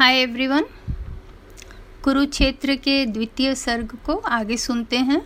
Hi everyone Kurukshetra के द्वितीय सर्ग को आगे सुनते हैं।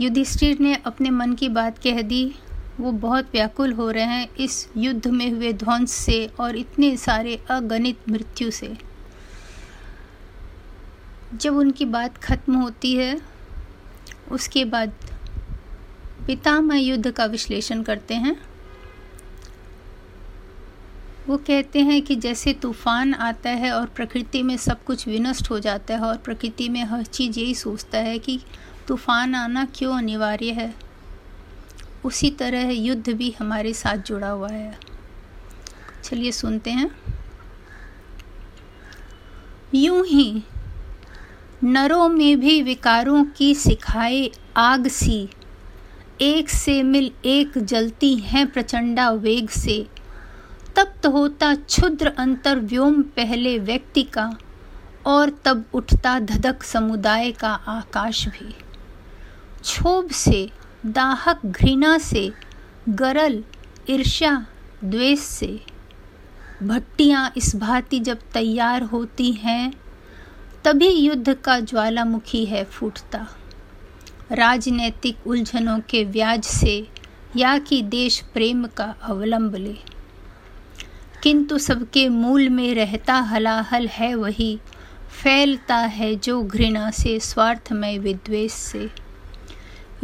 युधिष्ठिर ने अपने मन की बात कह दी। वो बहुत व्याकुल हो रहे हैं इस युद्ध में हुए ध्वंस से और इतने सारे अगणित मृत्यु से। जब उनकी बात खत्म होती है, उसके बाद पितामह युद्ध का विश्लेषण करते हैं। वो कहते हैं कि जैसे तूफ़ान आता है और प्रकृति में सब कुछ विनष्ट हो जाता है और प्रकृति में हर चीज़ यही सोचता है कि तूफ़ान आना क्यों अनिवार्य है? उसी तरह युद्ध भी हमारे साथ जुड़ा हुआ है। चलिए सुनते हैं। यूँ ही नरों में भी विकारों की सिखाए आग सी। एक से मिल एक जलती हैं प्रचंडा वेग से। होता क्षुद्र अंतर व्योम पहले व्यक्ति का, और तब उठता धधक समुदाय का आकाश भी। क्षोभ से, दाहक घृणा से, गरल, ईर्ष्या, द्वेष से। भट्टियाँ इस भांति जब तैयार होती हैं, तभी युद्ध का ज्वालामुखी है फूटता। राजनैतिक उलझनों के व्याज से, या कि देश प्रेम का अवलंब ले। किंतु सबके मूल में रहता हलाहल है वही, फैलता है जो घृणा से, स्वार्थमय विद्वेष से।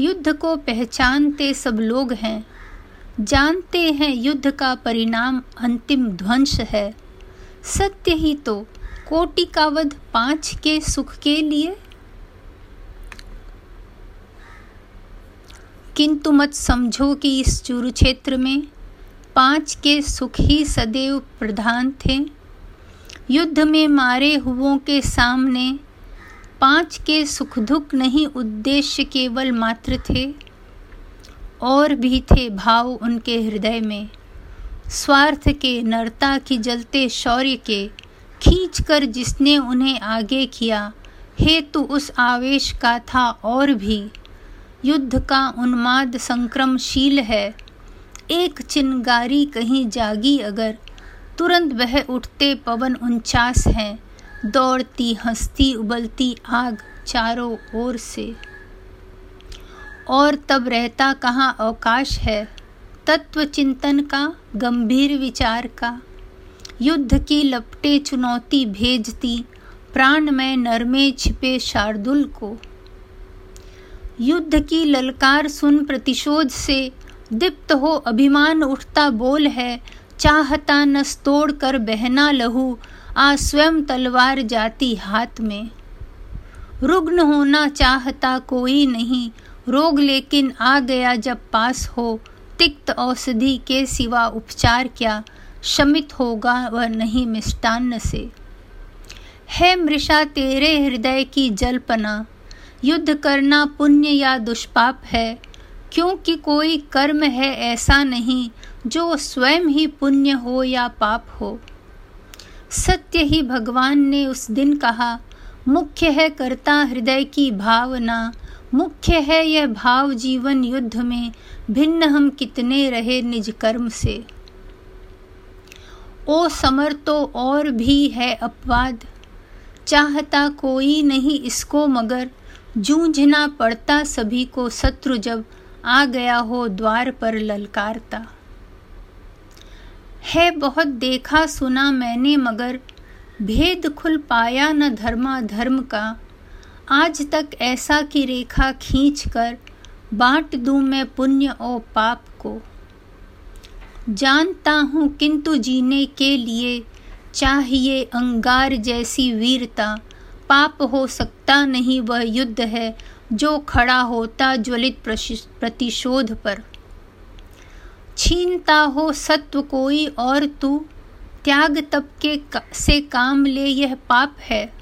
युद्ध को पहचानते सब लोग हैं, जानते हैं युद्ध का परिणाम अंतिम ध्वंस है। सत्य ही तो कोटि का वध पाँच के सुख के लिए। किंतु मत समझो कि इस चुरुक्षेत्र में पाँच के सुख ही सदैव प्रधान थे। युद्ध में मारे हुओं के सामने पाँच के सुख दुख नहीं उद्देश्य केवल मात्र थे, और भी थे भाव उनके हृदय में। स्वार्थ के, नरता की जलते शौर्य के खींच कर जिसने उन्हें आगे किया हेतु उस आवेश का था और भी। युद्ध का उन्माद संक्रमशील है एक चिनगारी कहीं जागी अगर, तुरंत वह उठते पवन उनचास हैं, दौड़ती, हंसती, उबलती आग चारों ओर से। और तब रहता कहाँ अवकाश है? तत्व चिंतन का, गंभीर विचार का। युद्ध की लपटे चुनौती भेजती, प्राण में नरमे छिपे शार्दुल को। युद्ध की ललकार सुन प्रतिशोध से दीप्त हो अभिमान उठता बोल है, चाहता नस तोड़ कर बहना लहू, आ स्वयं तलवार जाती हाथ में। रुग्ण होना चाहता कोई नहीं, रोग लेकिन आ गया जब पास हो, तिक्त औषधि के सिवा उपचार क्या, शमित होगा वह नहीं मिष्टान्न से। है मृषा तेरे हृदय की जलपना, युद्ध करना पुण्य या दुष्पाप है क्योंकि कोई कर्म है ऐसा नहीं जो स्वयं ही पुण्य हो या पाप हो। सत्य ही भगवान ने उस दिन कहा, मुख्य है कर्ता हृदय की भावना, मुख्य है यह भाव जीवन युद्ध में भिन्न हम कितने रहे निज कर्म से। ओ समर तो और भी है अपवाद, चाहता कोई नहीं इसको मगर, जूझना पड़ता सभी को शत्रु जब आ गया हो द्वार पर ललकारता। है बहुत देखा सुना मैंने मगर भेद खुल पाया न धर्मा धर्म का। आज तक ऐसा की रेखा खींच कर बांट दूँ मैं पुण्य ओ पाप को। जानता हूँ किंतु जीने के लिए चाहिए अंगार जैसी वीरता। पाप हो सकता नहीं, वह युद्ध है जो खड़ा होता ज्वलित प्रतिशोध पर। छीनता हो सत्व कोई और तू, त्याग तप के से काम ले यह पाप है।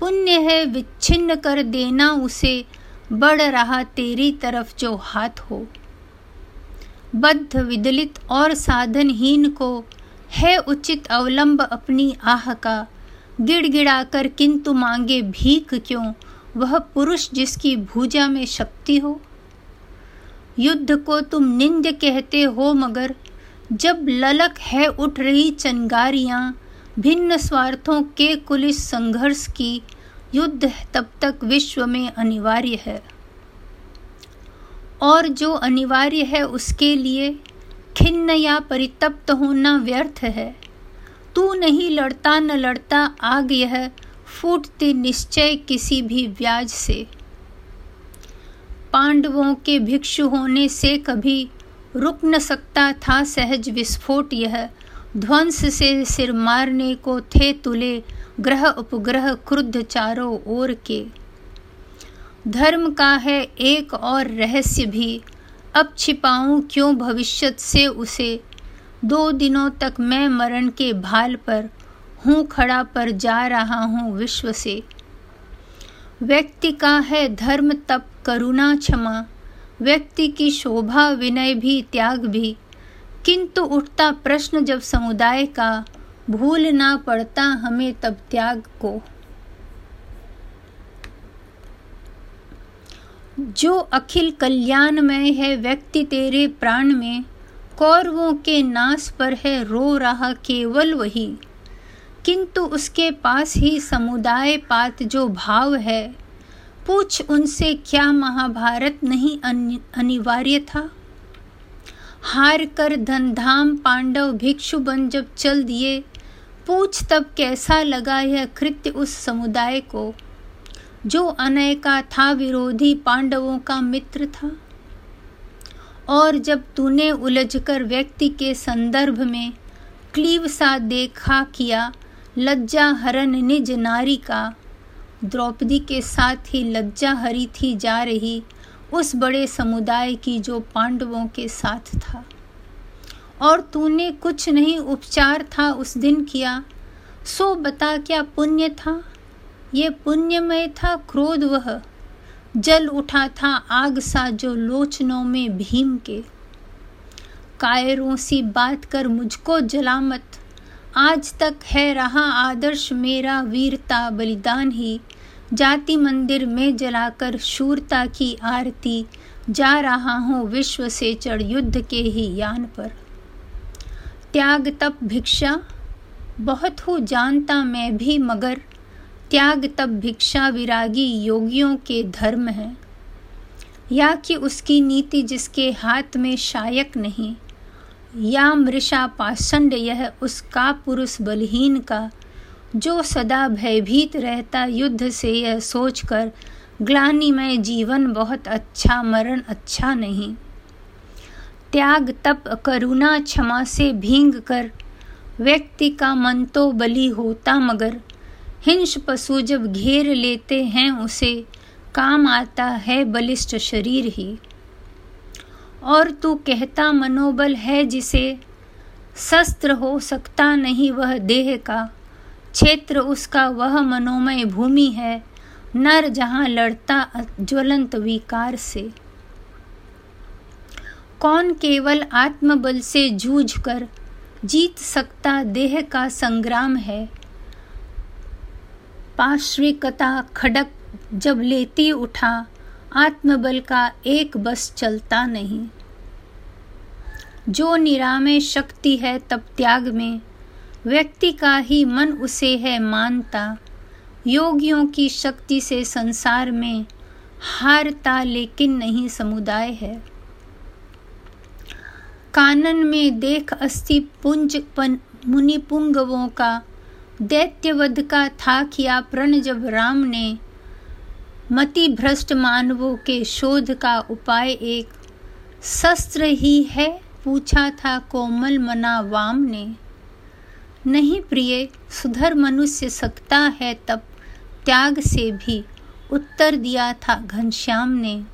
पुण्य है विच्छिन्न कर देना उसे, बढ़ रहा तेरी तरफ़ जो हाथ हो। बद्ध विदलित और साधनहीन को, है उचित अवलंब अपनी आह का। गिड़गिड़ाकर किंतु मांगे भीख क्यों वह पुरुष जिसकी भूजा में शक्ति हो। युद्ध को तुम निंद कहते हो मगर जब ललक है उठ रही चंगारियाँ, भिन्न स्वार्थों के कुलिस संघर्ष की, युद्ध तब तक विश्व में अनिवार्य है। और जो अनिवार्य है उसके लिए खिन्न या परितप्त होना व्यर्थ है। तू नहीं लड़ता न लड़ता आग यह फूटती निश्चय किसी भी व्याज से। पांडवों के भिक्षु होने से कभी रुक न सकता था सहज विस्फोट यह। ध्वंस से सिर मारने को थे तुले ग्रह उपग्रह क्रुद्ध चारों ओर के। धर्म का है एक और रहस्य भी। अब छिपाऊं क्यों भविष्यत से उसे? दो दिनों तक मैं मरण के भाल पर हूँ खड़ा पर जा रहा हूँ विश्व से। व्यक्ति का है धर्म तप, करुणा, क्षमा। व्यक्ति की शोभा, विनय भी, त्याग भी। किंतु उठता प्रश्न जब समुदाय का, भूल ना पड़ता हमें तब त्याग को। जो अखिल कल्याणमय है व्यक्ति तेरे प्राण में, कौरवों के नाश पर है रो रहा केवल वही। किंतु उसके पास ही समुदाय पात जो भाव है, पूछ उनसे क्या महाभारत नहीं अनिवार्य था? हार कर धनधाम पांडव भिक्षु बन जब चल दिए, पूछ तब कैसा लगा यह कृत्य उस समुदाय को, जो अनय का था विरोधी पांडवों का मित्र था? और जब तूने उलझकर व्यक्ति के संदर्भ में क्लीव सा देखा किया लज्जा हरण निज नारी का। द्रौपदी के साथ ही लज्जा हरी थी जा रही, उस बड़े समुदाय की जो पांडवों के साथ था। और तूने कुछ नहीं उपचार था उस दिन किया, सो बता क्या पुण्य था? ये पुण्यमय था क्रोध वह, जल उठा था आग सा जो लोचनों में भीम के। कायरों सी बात कर मुझको जलामत आज तक है रहा आदर्श मेरा वीरता बलिदान ही। जाति मंदिर में जलाकर शूरता की आरती। जा रहा हूँ विश्व से चढ़ युद्ध के ही यान पर। त्याग तप भिक्षा, बहुत हूँ जानता मैं भी मगर। त्याग तप भिक्षा विरागी योगियों के धर्म है। या कि उसकी नीति जिसके हाथ में शायक नहीं। या मृषा पाषंड यह उसका पुरुष बलहीन का। जो सदा भयभीत रहता युद्ध से यह सोचकर, ग्लानी, में जीवन बहुत अच्छा मरण अच्छा नहीं। त्याग, तप, करुणा, क्षमा से भींग कर। व्यक्ति का मन तो बली होता मगर। हिंस पशु जब घेर लेते हैं उसे, काम आता है बलिष्ठ शरीर ही। और तू कहता मनोबल है जिसे, शस्त्र हो सकता नहीं वह देह का। क्षेत्र उसका वह मनोमय भूमि है, नर जहाँ लड़ता ज्वलंत विकार से। कौन केवल आत्मबल से जूझ कर जीत सकता देह का संग्राम है? पाश्विकता खड़क जब लेती उठा आत्मबल का एक बस चलता नहीं। जो निरामय शक्ति है तब त्याग में, व्यक्ति का ही मन उसे है मानता। योगियों की शक्ति से संसार में हारता लेकिन नहीं समुदाय है। कानन में देख अस्थि पुंज मुनि पुंगवों का दैत्यवध का था किया प्रण जब राम ने मति भ्रष्ट मानवों के शोध का उपाय एक शस्त्र ही है, पूछा था कोमल मना वाम ने। नहीं प्रिय, सुधर मनुष्य सकता है तब त्याग से भी उत्तर दिया था घनश्याम ने।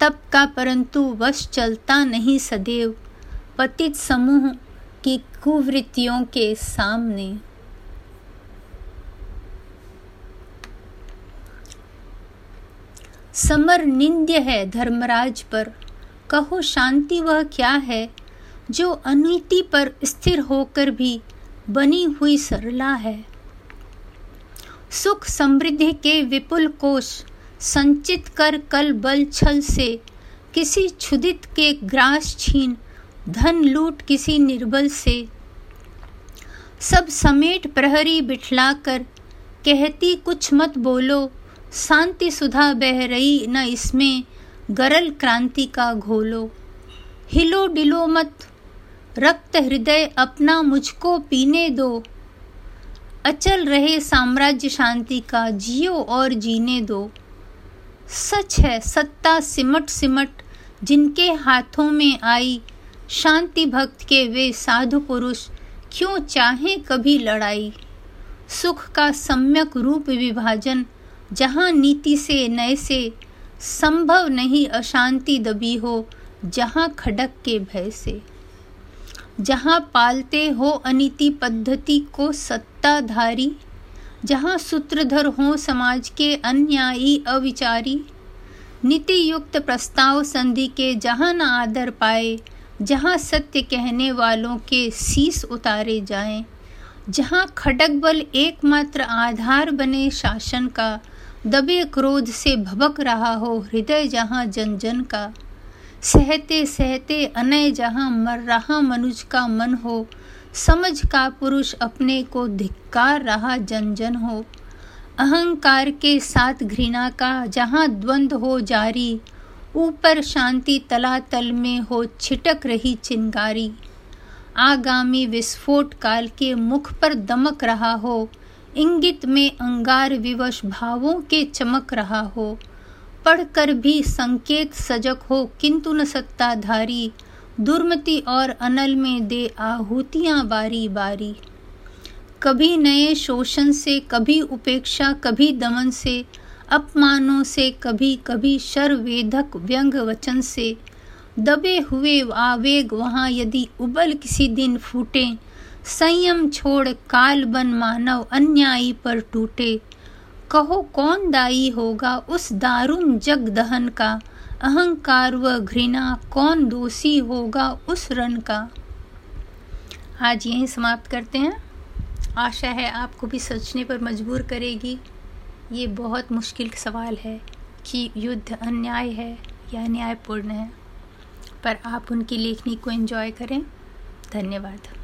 तब का परंतु वश चलता नहीं सदैव, पतित समूह की कुवृत्तियों के सामने। समर निंद्य है धर्मराज पर। कहो शांति वह क्या है, जो अनिति पर स्थिर होकर भी बनी हुई सरला है। सुख समृद्धि के विपुल कोष संचित कर कल बल छल से किसी क्षुदित के ग्रास छीन, धन लूट किसी निर्बल से। सब समेट प्रहरी बिठलाकर, कहती कुछ मत बोलो शांति सुधा बह रही न इसमें, गरल क्रांति का घोलो। हिलो डिलो मत, रक्त हृदय अपना मुझको पीने दो। अचल रहे साम्राज्य शांति का, जियो और जीने दो। सच है सत्ता सिमट सिमट, जिनके हाथों में आई शांति भक्त के वे साधु पुरुष, क्यों चाहे कभी लड़ाई? सुख का सम्यक रूप विभाजन जहाँ नीति से नए से संभव नहीं अशांति दबी हो जहाँ खडक के भय से। जहाँ पालते हो अनीति पद्धति को सत्ताधारी जहाँ सूत्रधर हो समाज के अन्यायी अविचारी। नीति युक्त प्रस्ताव संधि के जहाँ न आदर पाए जहाँ सत्य कहने वालों के शीस उतारे जाएँ, जहाँ खडक बल एकमात्र आधार बने शासन का दबे क्रोध से भबक रहा हो हृदय जहाँ जन जन का। सहते सहते अनय जहाँ मर रहा मनुज का मन हो। समझ का पुरुष अपने को धिक्कार रहा जन जन हो। अहंकार के साथ घृणा का जहाँ द्वंद हो जारी। ऊपर शांति तलातल में हो छिटक रही चिंगारी। आगामी विस्फोट काल के मुख पर दमक रहा हो। इंगित में अंगार विवश भावों के चमक रहा हो। पढ़कर भी संकेत सजग हो, किंतु न सत्ताधारी। दुर्मति और अनल में दे आहुतियाँ बारी बारी कभी नए शोषण से, कभी उपेक्षा, कभी दमन से, अपमानों से, कभी कभी शर्वेधक व्यंग वचन से। दबे हुए आवेग वहाँ यदि उबल किसी दिन फूटे संयम छोड़ काल बन मानव अन्यायी पर टूटे। कहो, कौन दाई होगा उस दारुण जग दहन का? अहंकार व घृणा, कौन दोषी होगा उस रण का? आज यहीं समाप्त करते हैं। आशा है आपको भी सोचने पर मजबूर करेगी। ये बहुत मुश्किल सवाल है कि युद्ध अन्याय है या न्यायपूर्ण है, पर आप उनकी लेखनी को एंजॉय करें। धन्यवाद।